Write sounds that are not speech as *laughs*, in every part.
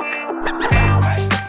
Ha *laughs* ha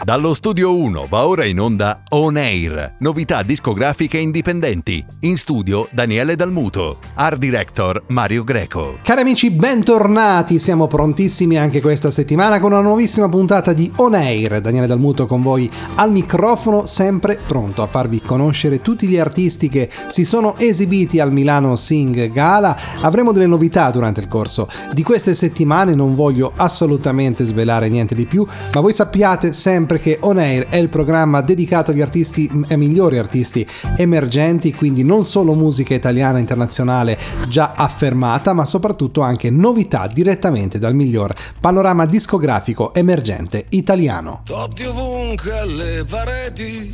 Dallo studio 1 va ora in onda On Air, novità discografiche indipendenti. In studio Daniele Dalmuto, art director Mario Greco. Cari amici, bentornati, siamo prontissimi anche questa settimana con una nuovissima puntata di On Air. Daniele Dalmuto con voi al microfono, sempre pronto a farvi conoscere tutti gli artisti che si sono esibiti al Milano Sing Gala. Avremo delle novità durante il corso di queste settimane, non voglio assolutamente svelare niente di più, ma voi sappiate sempre perché On Air è il programma dedicato agli artisti, ai migliori artisti emergenti, quindi non solo musica italiana e internazionale già affermata, ma soprattutto anche novità direttamente dal miglior panorama discografico emergente italiano. Totti ovunque alle pareti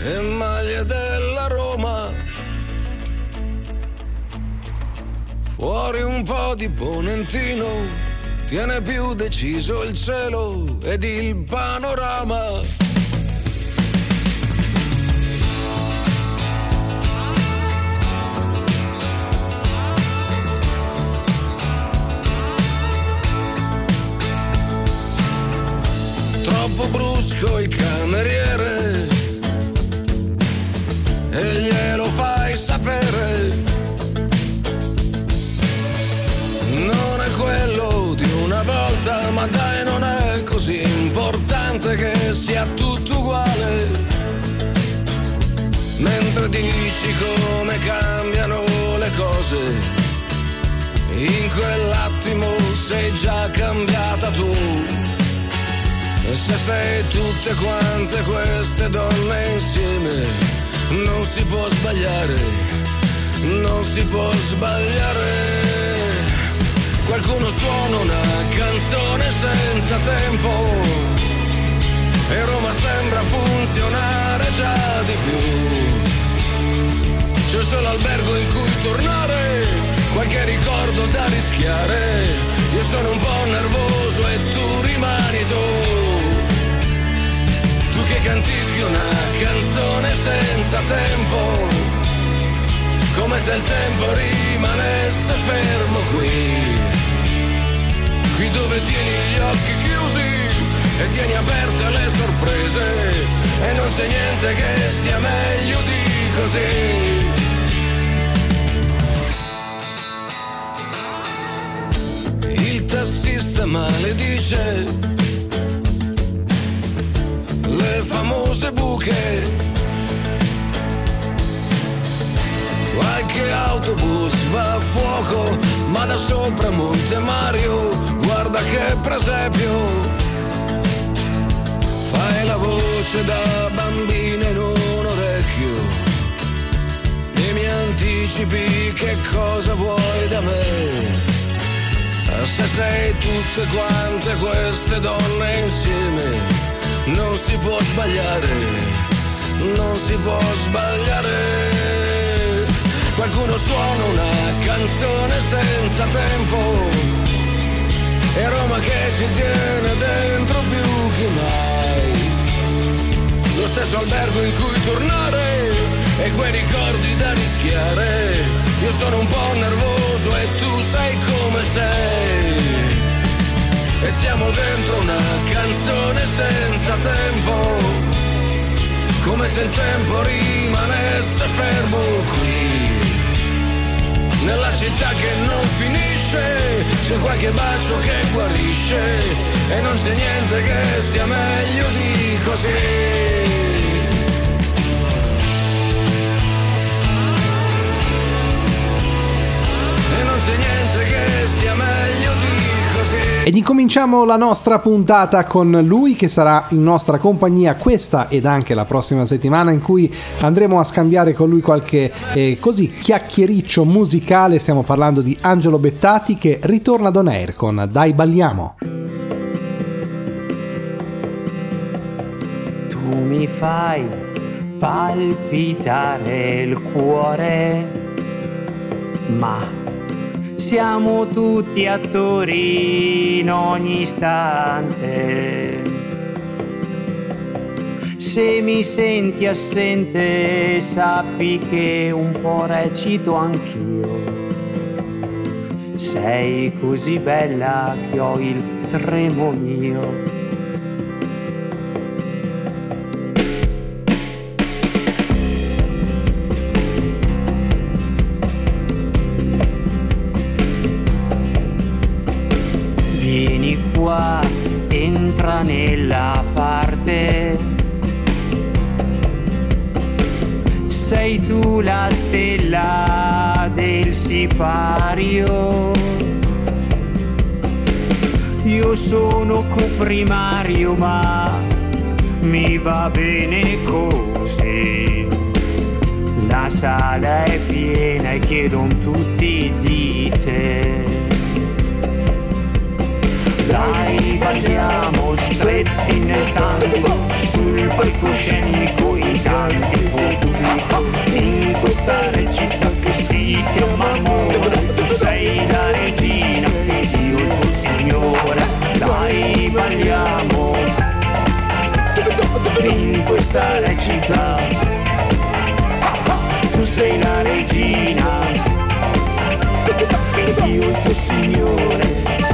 e maglie della Roma. Fuori un po' di ponentino tiene più deciso il cielo ed il panorama. Troppo brusco il cameriere e glielo fai importante che sia tutto uguale. Mentre dici come cambiano le cose, in quell'attimo sei già cambiata tu. E se sei tutte quante queste donne insieme, non si può sbagliare, non si può sbagliare. Qualcuno suona una canzone senza tempo e Roma sembra funzionare già di più. C'è solo albergo in cui tornare, qualche ricordo da rischiare. Io sono un po' nervoso e tu rimani tu. Tu che cantichi una canzone senza tempo, come se il tempo rimanesse fermo qui qui dove tieni gli occhi chiusi e tieni aperte le sorprese e non c'è niente che sia meglio di così. Il tassista maledice le famose buche Qualche autobus va a fuoco, ma da sopra Monte Mario, guarda che presepio. Fai la voce da bambina in un orecchio e mi anticipi che cosa vuoi da me. Se sei tutte quante queste donne insieme, non si può sbagliare, non si può sbagliare. Qualcuno suona una canzone senza tempo. E Roma che ci tiene dentro più che mai. Lo stesso albergo in cui tornare e quei ricordi da rischiare. Io sono un po' nervoso e tu sai come sei. E siamo dentro una canzone senza tempo. Come se il tempo rimanesse fermo qui nella città che non finisce, c'è qualche bacio che guarisce e non c'è niente che sia meglio di così. E non c'è niente che sia meglio di ed incominciamo la nostra puntata con lui che sarà in nostra compagnia questa ed anche la prossima settimana in cui andremo a scambiare con lui qualche eh, così chiacchiericcio musicale. Stiamo parlando di Angelo Bettati che ritorna ad On Air con Dai Balliamo. Tu mi fai palpitare il cuore, ma siamo tutti attori in ogni istante. Se mi senti assente, sappi che un po' recito anch'io. sei così bella che ho il tremo mio. Sipario. Io sono coprimario ma mi va bene così. La sala è piena e chiedono tutti di te. Dai, balliamo stretti nel tango, sul palcoscenico in tanti pubblico, in questa recita che si chiama amore, tu sei la regina ed io il tuo signore. Dai, balliamo in questa recita, tu sei la regina ed io il tuo signore.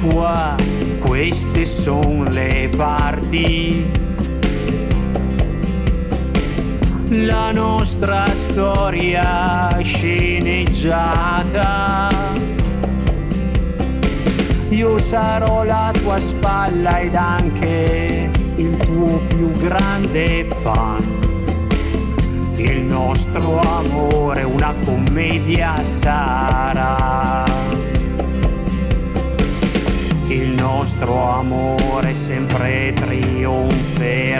Qua, queste sono le parti. La nostra storia sceneggiata. Io sarò la tua spalla ed anche il tuo più grande fan. Il nostro amore una commedia sarà. Nostro amore sempre trionferà.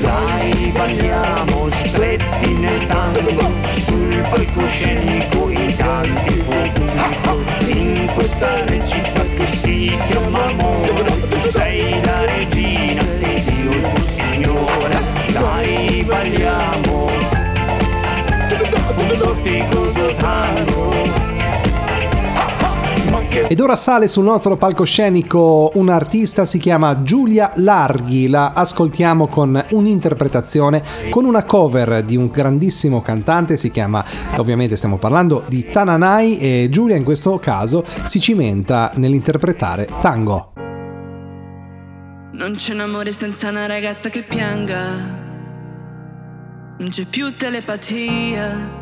Dai, balliamo stretti nel tango, sul palcoscenico in tanti pubblico, in questa recita che si chiama amore, tu sei la regina ed io il tuo signore. Dai, balliamo un vorticoso tango. Che Ed ora sale sul nostro palcoscenico un artista, si chiama Giulia Larghi, la ascoltiamo con un'interpretazione, con una cover di un grandissimo cantante, si chiama, ovviamente stiamo parlando di Tananai e Giulia in questo caso si cimenta nell'interpretare tango. Non c'è un amore senza una ragazza che pianga. Non c'è più telepatia.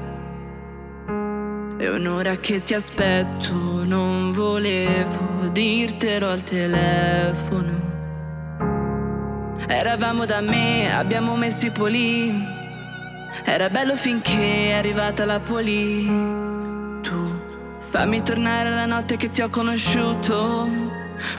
È un'ora che ti aspetto, non volevo dirtelo al telefono. Eravamo da me, abbiamo messo i poli. Era bello finché è arrivata la poli. Tu fammi tornare alla notte che ti ho conosciuto.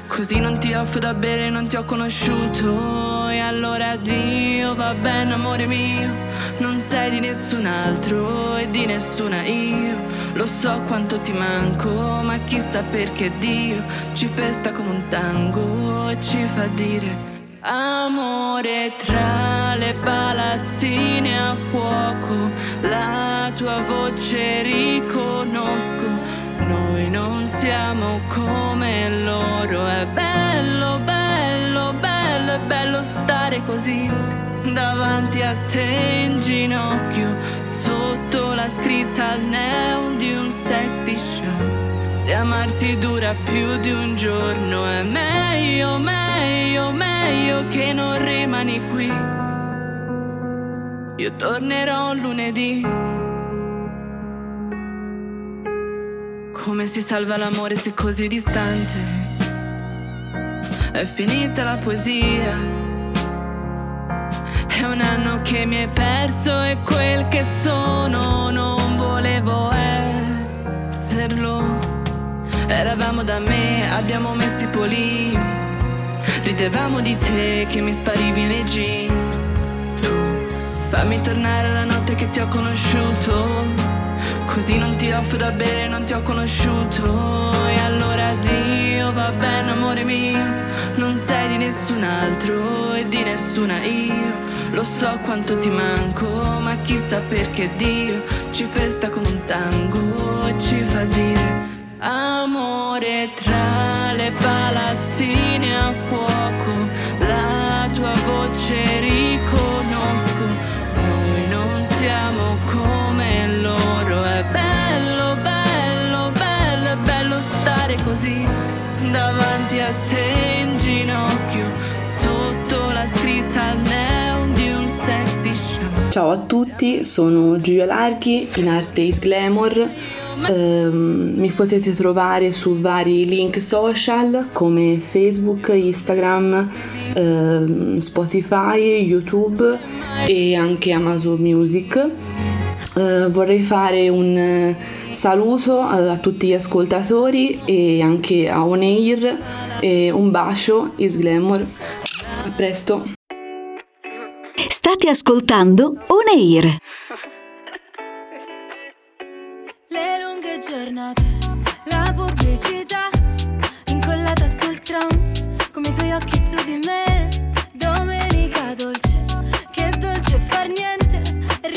Così non ti offro da bere, non ti ho conosciuto. E allora addio, va bene, amore mio. Non sei di nessun altro e di nessuna io. Lo so quanto ti manco, ma chissà perché Dio ci pesta come un tango e ci fa dire. Amore tra le palazzine a fuoco, la tua voce riconosco. Noi non siamo come loro, è bello, bello, bello, è bello stare così davanti a te in ginocchio, scritta al neon di un sexy show. Se amarsi dura più di un giorno è meglio, meglio, meglio che non rimani qui. Io tornerò lunedì. Come si salva l'amore se così distante? È finita la poesia. È un anno che mi hai perso e quel che sono non volevo esserlo. Eravamo da me, abbiamo messo i poli. Ridevamo di te che mi sparivi nei jeans. Fammi tornare alla notte che ti ho conosciuto. Così non ti offro da bere, non ti ho conosciuto. E allora addio, va bene, amore mio. Non sei di nessun altro e di nessuna io. Lo so quanto ti manco, ma chissà perché Dio ci pesta come un tango e ci fa dire. Amore tra le palazzine a fuoco, la tua voce riconosco, noi non siamo come loro, è bello, bello, bello, è bello stare così davanti a te in ginocchio, sotto la scritta al Ciao a tutti, sono Giulia Larghi, in arte is Glamour. Ehm, mi potete trovare su vari link social come Facebook, Instagram, ehm, Spotify, YouTube e anche Amazon Music. Eh, vorrei fare un eh, saluto a, a tutti gli ascoltatori e anche a On Air e un bacio, is Glamour. A presto! State ascoltando On Air. Le lunghe giornate, la pubblicità incollata sul tram, come i tuoi occhi su di me. Domenica dolce, che dolce far niente e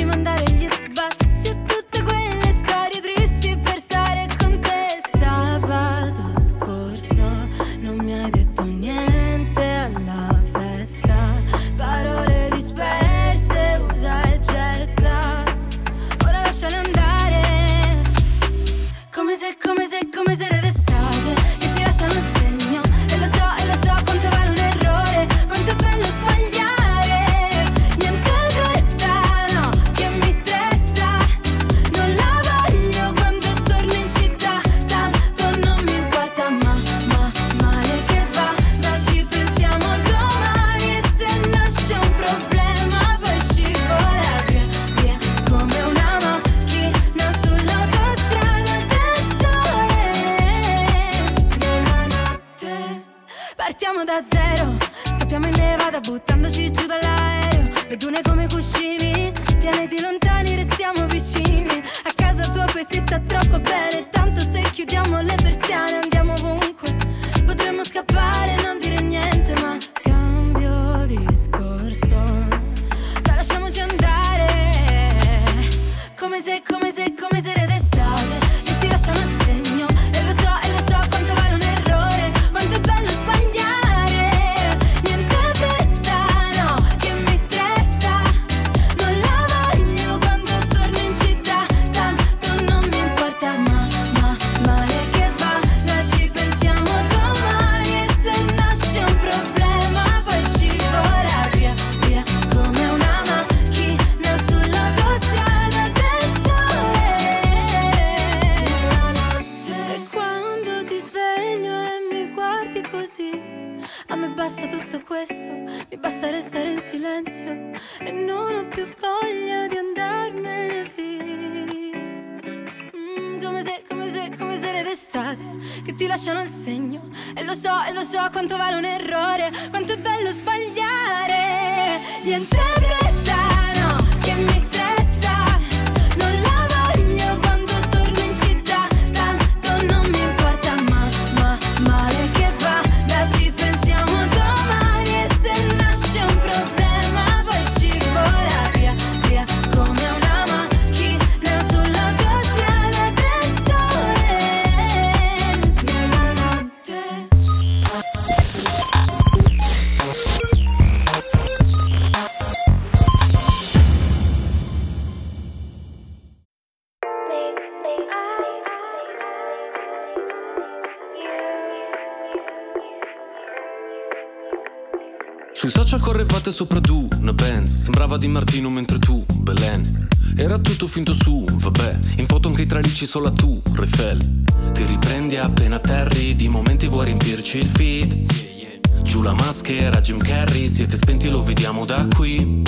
sopra tu, una Benz Sembrava di Martino mentre tu, Belen. Era tutto finto su, vabbè. In foto anche i tralicci solo a tu, Refel Ti riprendi appena atterri Di momenti vuoi riempirci il feed. Giù la maschera, Jim Carrey Siete spenti, lo vediamo da qui.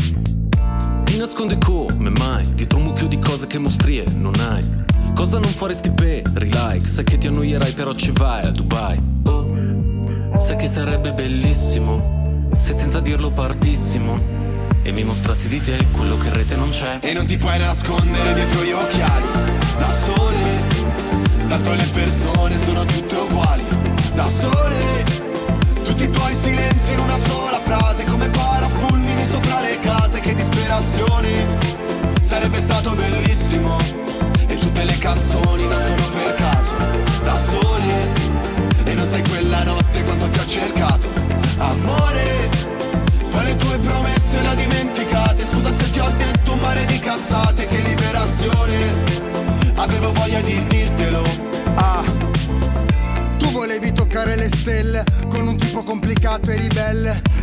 Ti nasconde come mai? Dietro un mucchio di cose che mostrie non hai. Cosa non faresti per like Sai che ti annoierai però ci vai a Dubai. Oh Sai che sarebbe bellissimo se senza dirlo partissimo E mi mostrassi di te quello che in rete non c'è. E non ti puoi nascondere dietro gli occhiali. Da sole Tanto le persone sono tutte uguali. Da sole Tutti i tuoi silenzi in una sola frase Come parafulmini sopra le case Che disperazione. Sarebbe stato bellissimo. E tutte le canzoni nascono per caso. Da sole tipo complicato e ribelle.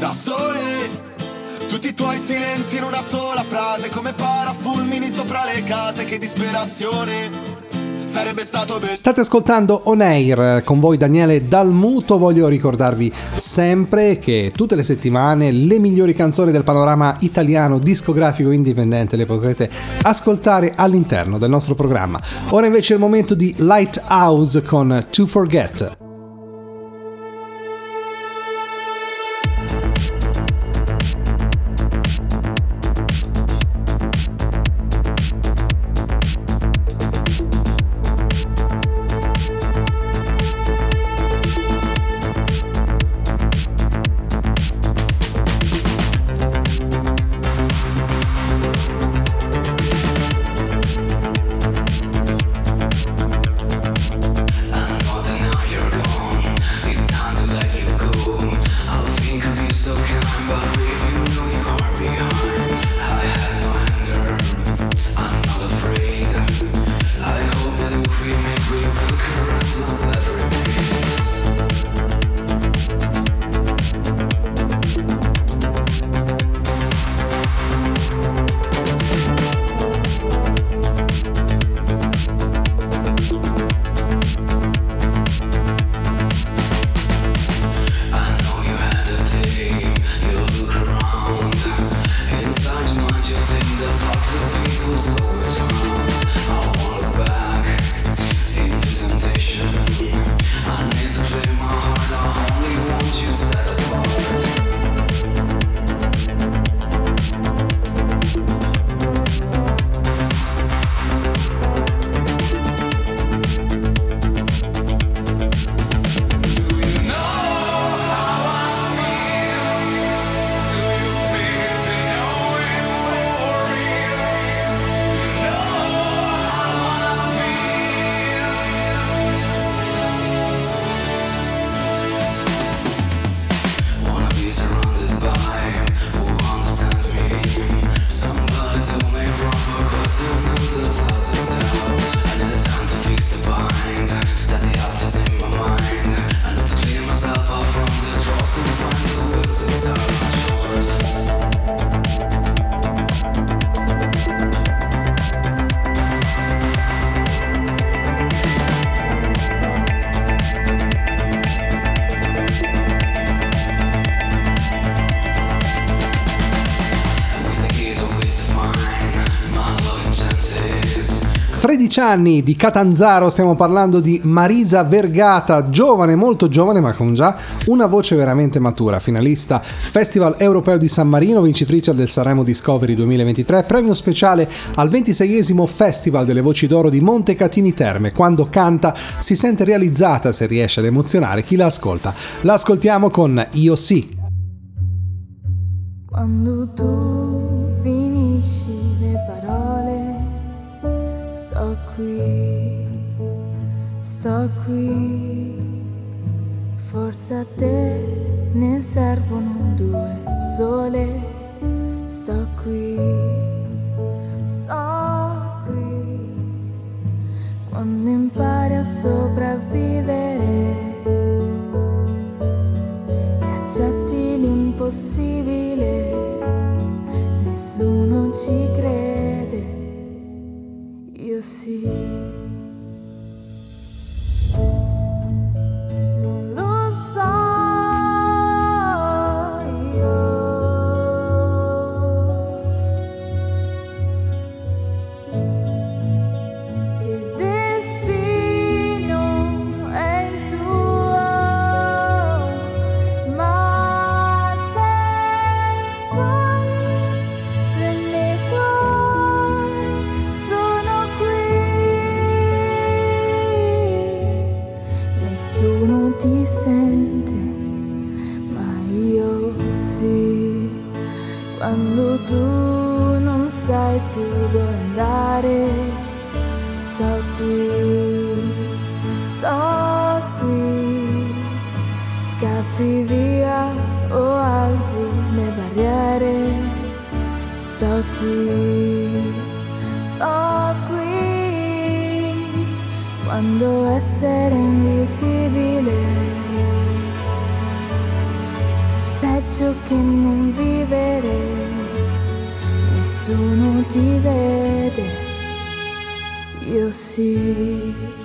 Da sole. Tutti i tuoi silenzi in una sola frase Come parafulmini sopra le case Che disperazione Sarebbe stato bellissimo State ascoltando On Air con voi Daniele Dalmuto. Voglio ricordarvi sempre che tutte le settimane le migliori canzoni del panorama italiano discografico indipendente le potrete ascoltare all'interno del nostro programma. Ora invece è il momento di Lighthouse con To Forget. Thank 13 anni di Catanzaro, stiamo parlando di Marisa Vergata, giovane, molto giovane, ma con già una voce veramente matura, finalista Festival Europeo di San Marino, vincitrice del Sanremo Discovery 2023, premio speciale al 26esimo Festival delle Voci d'Oro di Montecatini Terme. Quando canta si sente realizzata se riesce ad emozionare chi la ascolta. La ascoltiamo con Io sì. Quando tu qui, sto qui, forse a te ne servono due sole, sto qui, sto qui, quando impari a sopravvivere e accetti l'impossibile, nessuno ci crede. see. quando essere invisibile. Peggio che non vivere nessuno ti vede. Io sì.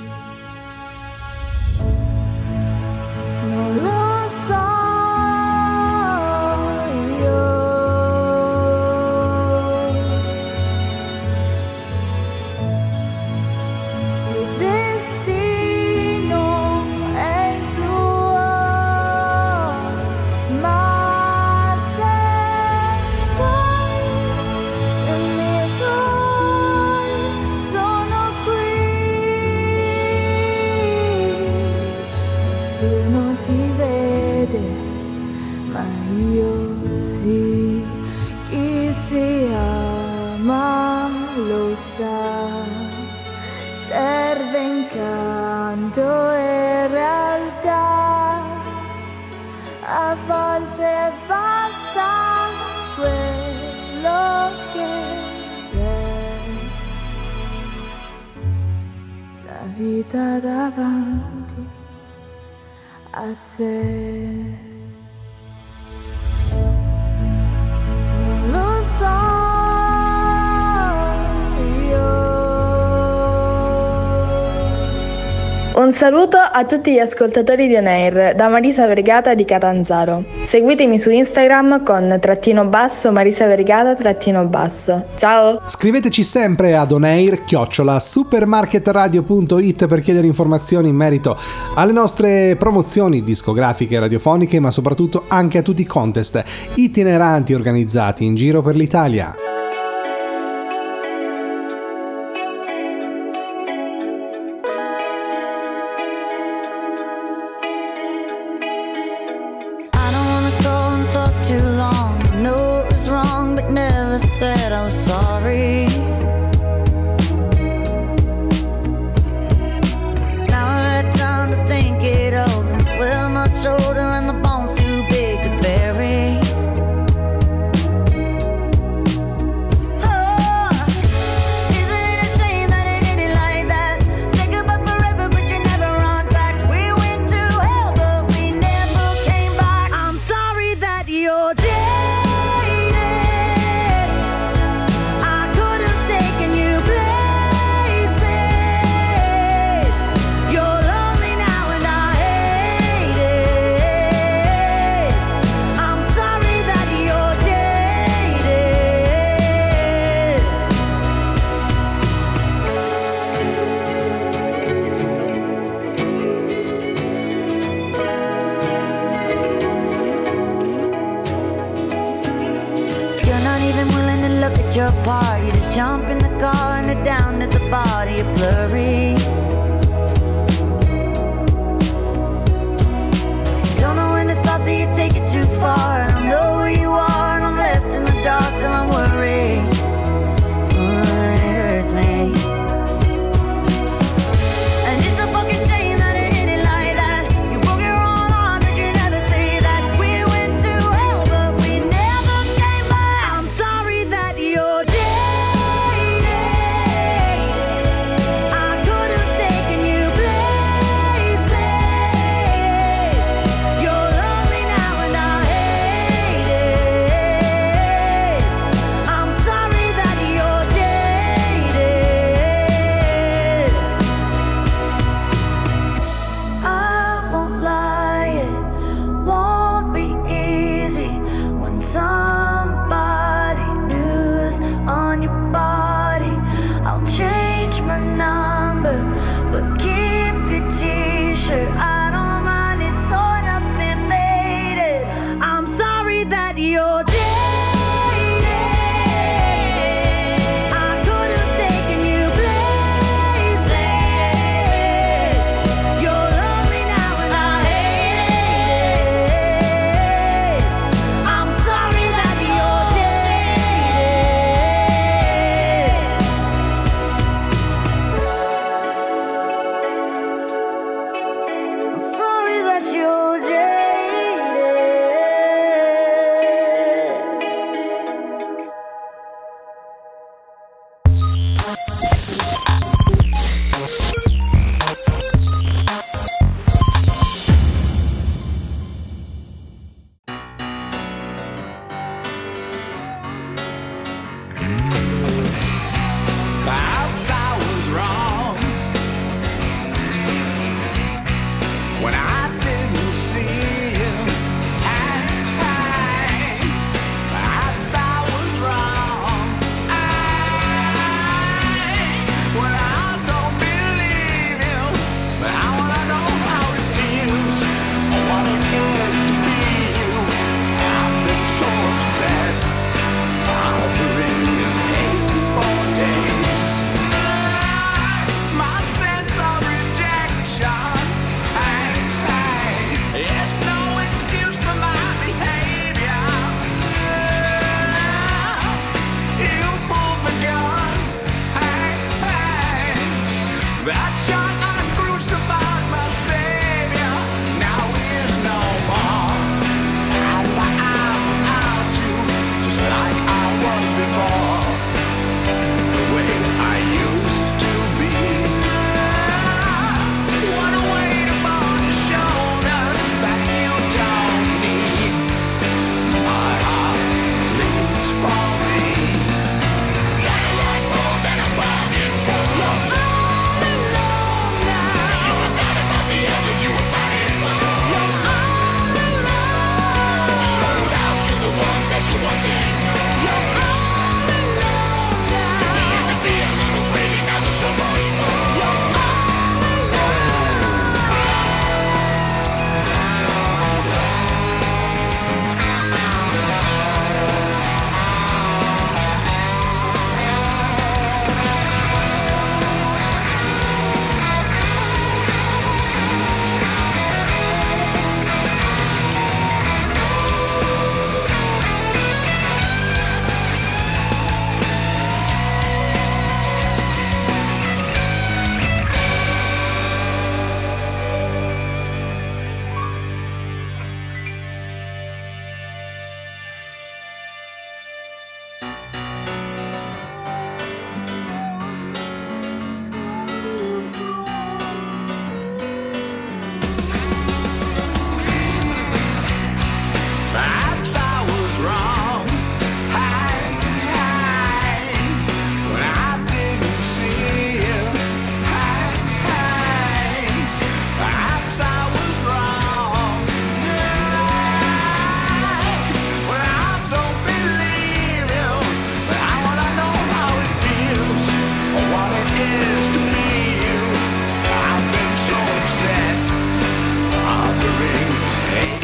a tutti gli ascoltatori di Onair da Marisa Vergata di Catanzaro. Seguitemi su Instagram con trattino basso Marisa Vergata trattino basso. Ciao! Scriveteci sempre ad Onair chiocciola supermarketradio.it per chiedere informazioni in merito alle nostre promozioni discografiche e radiofoniche, ma soprattutto anche a tutti i contest itineranti organizzati in giro per l'Italia.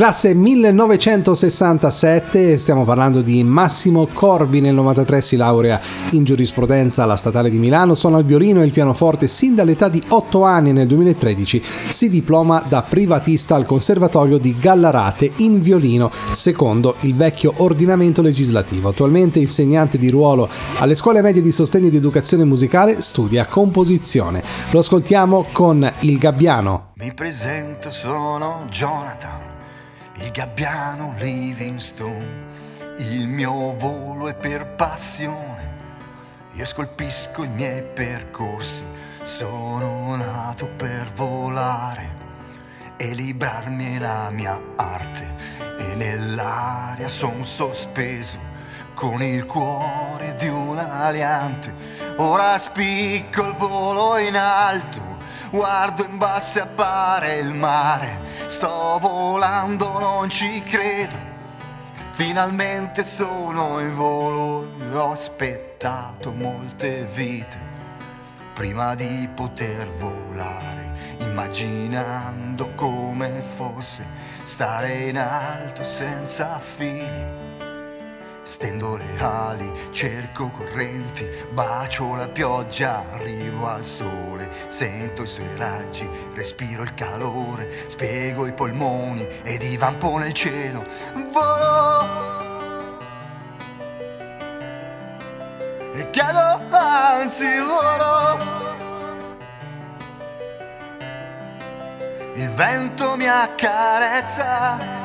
Classe 1967, stiamo parlando di Massimo Corbi, nel 93 si laurea in giurisprudenza alla Statale di Milano, suona il violino e il pianoforte sin dall'età di 8 anni nel 2013 si diploma da privatista al Conservatorio di Gallarate in violino, secondo il vecchio ordinamento legislativo. Attualmente insegnante di ruolo alle scuole medie di sostegno ed educazione musicale, studia composizione. Lo ascoltiamo con Il Gabbiano. Mi presento, sono Jonathan il gabbiano Livingstone, il mio volo è per passione, io scolpisco i miei percorsi, sono nato per volare e librarmi la mia arte. E nell'aria son sospeso con il cuore di un aliante, ora spicco il volo in alto guardo in basso e appare il mare, sto volando, non ci credo. Finalmente sono in volo, ho aspettato molte vite prima di poter volare, immaginando come fosse stare in alto senza fili Stendo le ali, cerco correnti, bacio la pioggia, arrivo al sole, sento i suoi raggi, respiro il calore, spiego i polmoni e divampo nel cielo. Volo! E chiedo, anzi volo! Il vento mi accarezza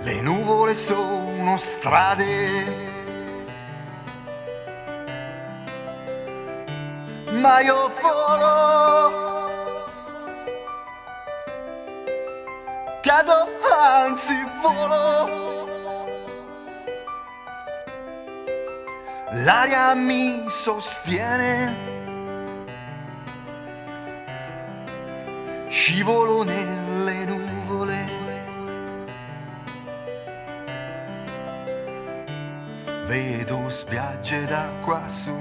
le nuvole sono strade. Ma io volo, cado, anzi volo. L'aria mi sostiene, scivolo nelle nuvole. Vedo spiagge da quassù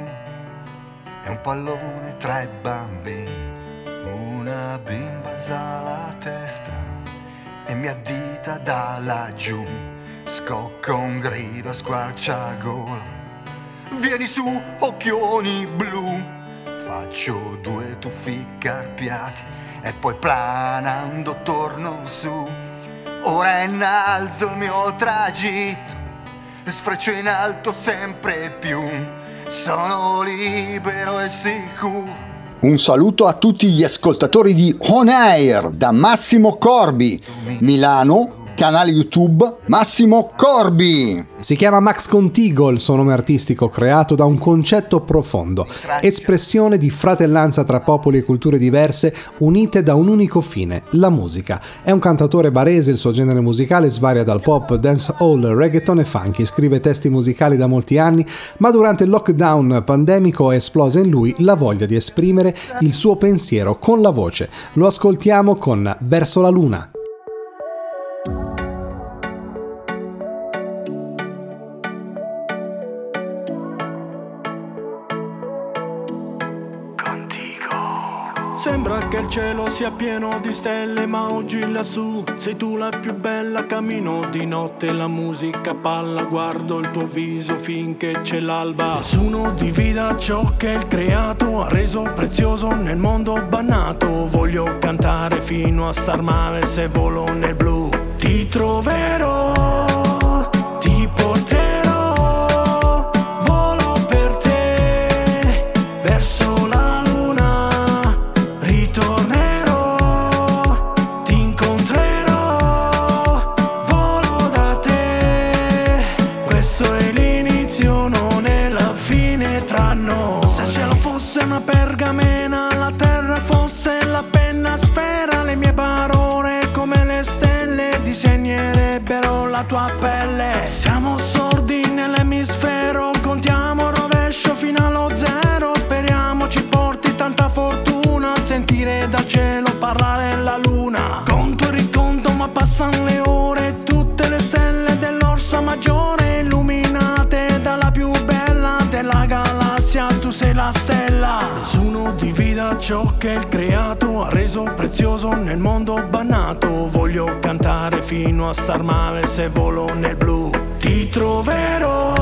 e un pallone tra i bambini. Una bimba alza la testa e mi addita da laggiù. Scocca un grido a squarciagola. Vieni su, occhioni blu. Faccio due tuffi carpiati e poi planando torno su. Ora innalzo il mio tragitto sfreccio in alto sempre più. sono libero e sicuro. Un saluto a tutti gli ascoltatori di On Air da Massimo Corbi, Milano, canale YouTube Massimo Corbi. Si chiama Max Contigo, il suo nome artistico creato da un concetto profondo, espressione di fratellanza tra popoli e culture diverse unite da un unico fine, la musica. È un cantatore barese, il suo genere musicale svaria dal pop, dancehall, reggaeton e funky, scrive testi musicali da molti anni, ma durante il lockdown pandemico è esplosa in lui la voglia di esprimere il suo pensiero con la voce. Lo ascoltiamo con Verso la Luna. Cielo sia pieno di stelle, ma oggi lassù sei tu la più bella. Cammino di notte, la musica palla, guardo il tuo viso finché c'è l'alba. Nessuno divida ciò che il creato ha reso prezioso nel mondo bannato. Voglio cantare fino a star male se volo nel blu. Ti troverò, Divida ciò che il creato ha reso prezioso nel mondo bannato. Voglio cantare fino a star male se volo nel blu. Ti troverò,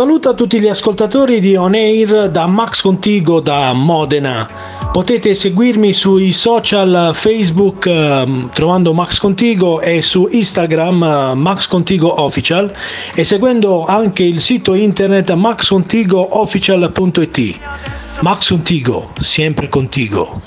saluto a tutti gli ascoltatori di On Air da Max Contigo da Modena. Potete seguirmi sui social Facebook ehm, trovando Max Contigo e su Instagram eh, Max Contigo Official e seguendo anche il sito internet maxcontigoofficial.it. Max Contigo, sempre contigo.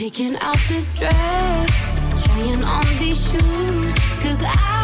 Picking out this dress, trying on these shoes, cause I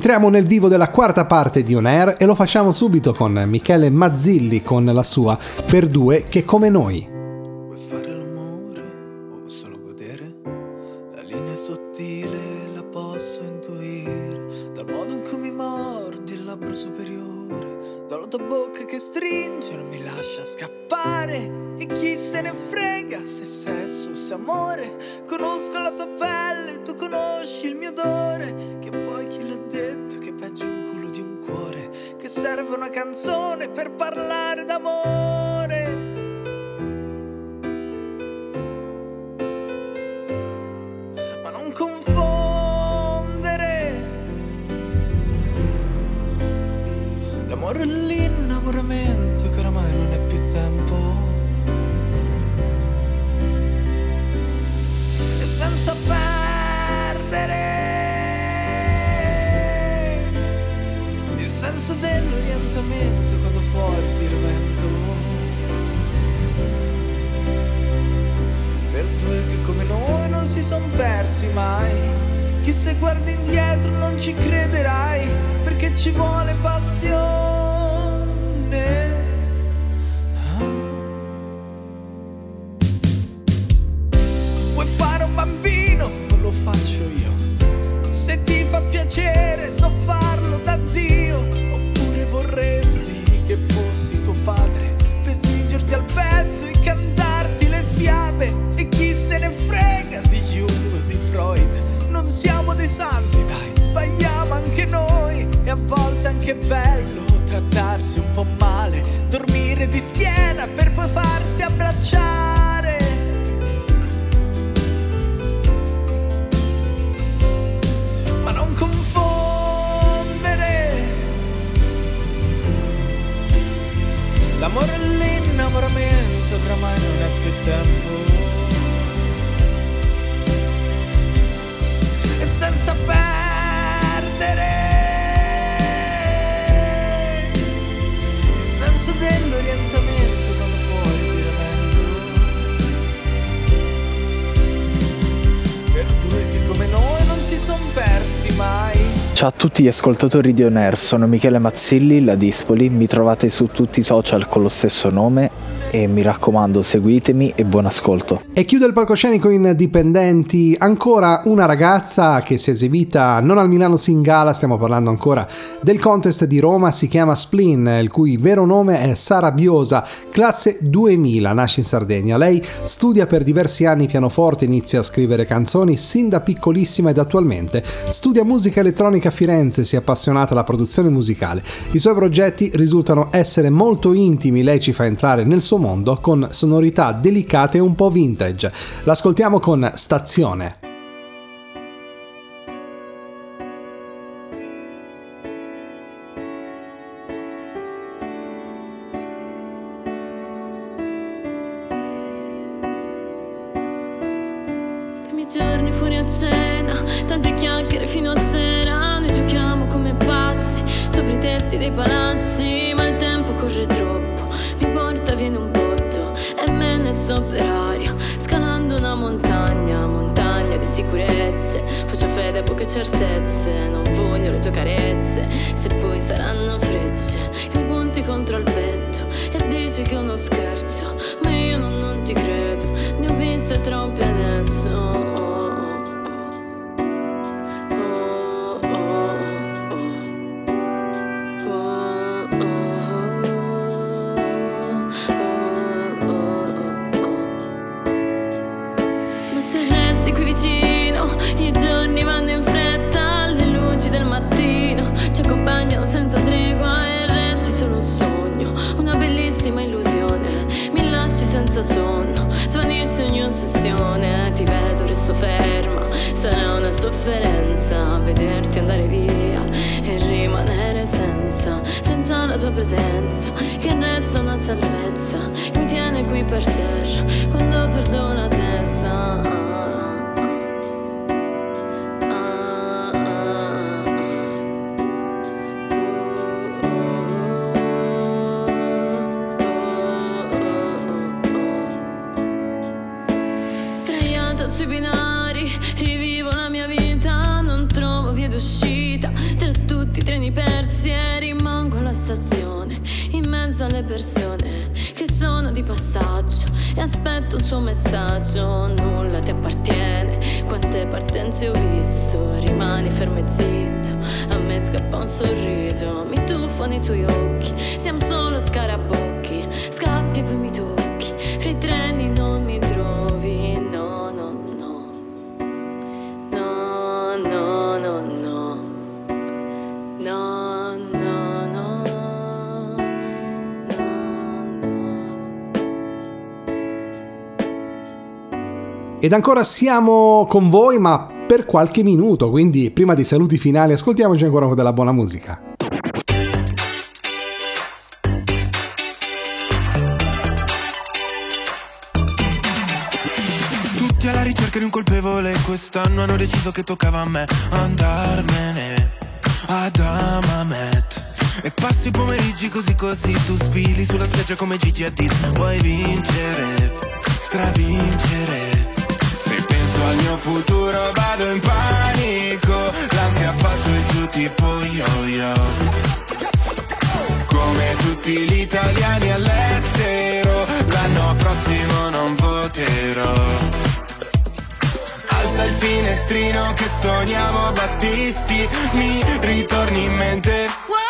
Entriamo nel vivo della quarta parte di On Air e lo facciamo subito con Michele Mazzilli con la sua Per due che come noi. Perdere il senso dell'orientamento quando fuori tira vento per due che come noi non si son persi mai. Che se guardi indietro non ci crederai, perché ci vuole passione. È bello trattarsi un po' male, dormire di schiena si son persi mai Ciao a tutti gli ascoltatori di On Air, sono Michele Mazzilli, la Dispoli, mi trovate su tutti i social con lo stesso nome e mi raccomando seguitemi e buon ascolto. E chiude il palcoscenico in dipendenti ancora una ragazza che si è esibita non al Milano Singala, stiamo parlando ancora del contest di Roma, si chiama Splin, il cui vero nome è Sara Biosa, classe 2000, nasce in Sardegna. Lei studia per diversi anni pianoforte, inizia a scrivere canzoni sin da piccolissima ed attualmente studia musica elettronica a Firenze, si è appassionata alla produzione musicale. I suoi progetti risultano essere molto intimi, lei ci fa entrare nel suo mondo con sonorità delicate e un po' vintage. L'ascoltiamo con Stazione. Sto per aria. Scalando una montagna, montagna di sicurezze. Faccio fede a poche certezze, non voglio le tue carezze. Se poi saranno frecce che mi punti contro il petto e dici che è uno scherzo, ma io non, non ti credo. Ne ho viste troppe adesso. Oh. Ferma. Sarà una sofferenza Vederti andare via E rimanere senza Senza la tua presenza Che resta una salvezza mi tiene qui per terra Quando perdo la testa aspetto un suo messaggio, nulla ti appartiene, quante partenze ho visto, rimani fermo e zitto, a me scappa un sorriso, mi tuffo nei tuoi occhi, siamo Ed ancora siamo con voi, ma per qualche minuto, quindi prima dei saluti finali ascoltiamoci ancora della buona musica. Tutti alla ricerca di un colpevole Quest'anno hanno deciso che toccava a me. Andarmene ad Amamet. E passi i pomeriggi così così Tu sfili sulla spiaggia come Gigi Hadid. Vuoi vincere, stravincere al mio futuro vado in panico L'ansia fa su e giù tipo yo-yo come tutti gli italiani all'estero, l'anno prossimo non voterò. Alza il finestrino che stoniamo Battisti, mi ritorni in mente.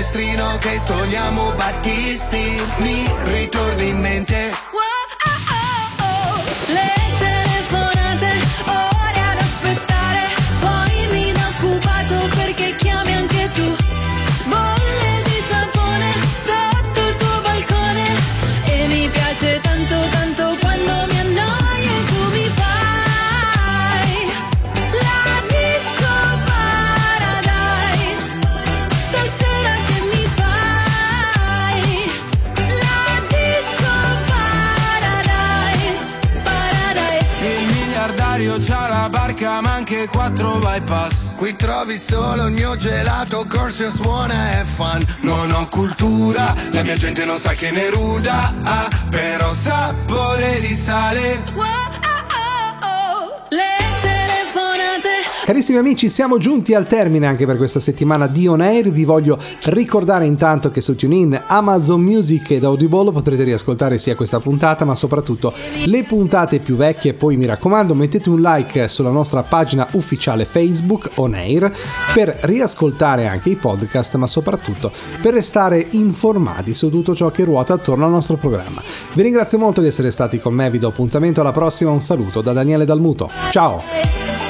finestrino che stoniamo Battisti Mi ritorni in mente. Le telefonate, quattro bypass. Qui trovi solo il mio gelato Corso suona e fan. Non ho cultura La mia gente non sa che ne ruda ah, Però sapore di sale Carissimi amici, siamo giunti al termine anche per questa settimana di On Air. Vi voglio ricordare intanto che su TuneIn, Amazon Music ed Audible potrete riascoltare sia questa puntata, ma soprattutto le puntate più vecchie. Poi mi raccomando, mettete un like sulla nostra pagina ufficiale Facebook On Air per riascoltare anche i podcast, ma soprattutto per restare informati su tutto ciò che ruota attorno al nostro programma. Vi ringrazio molto di essere stati con me, vi do appuntamento alla prossima. Un saluto da Daniele Dalmuto. Ciao!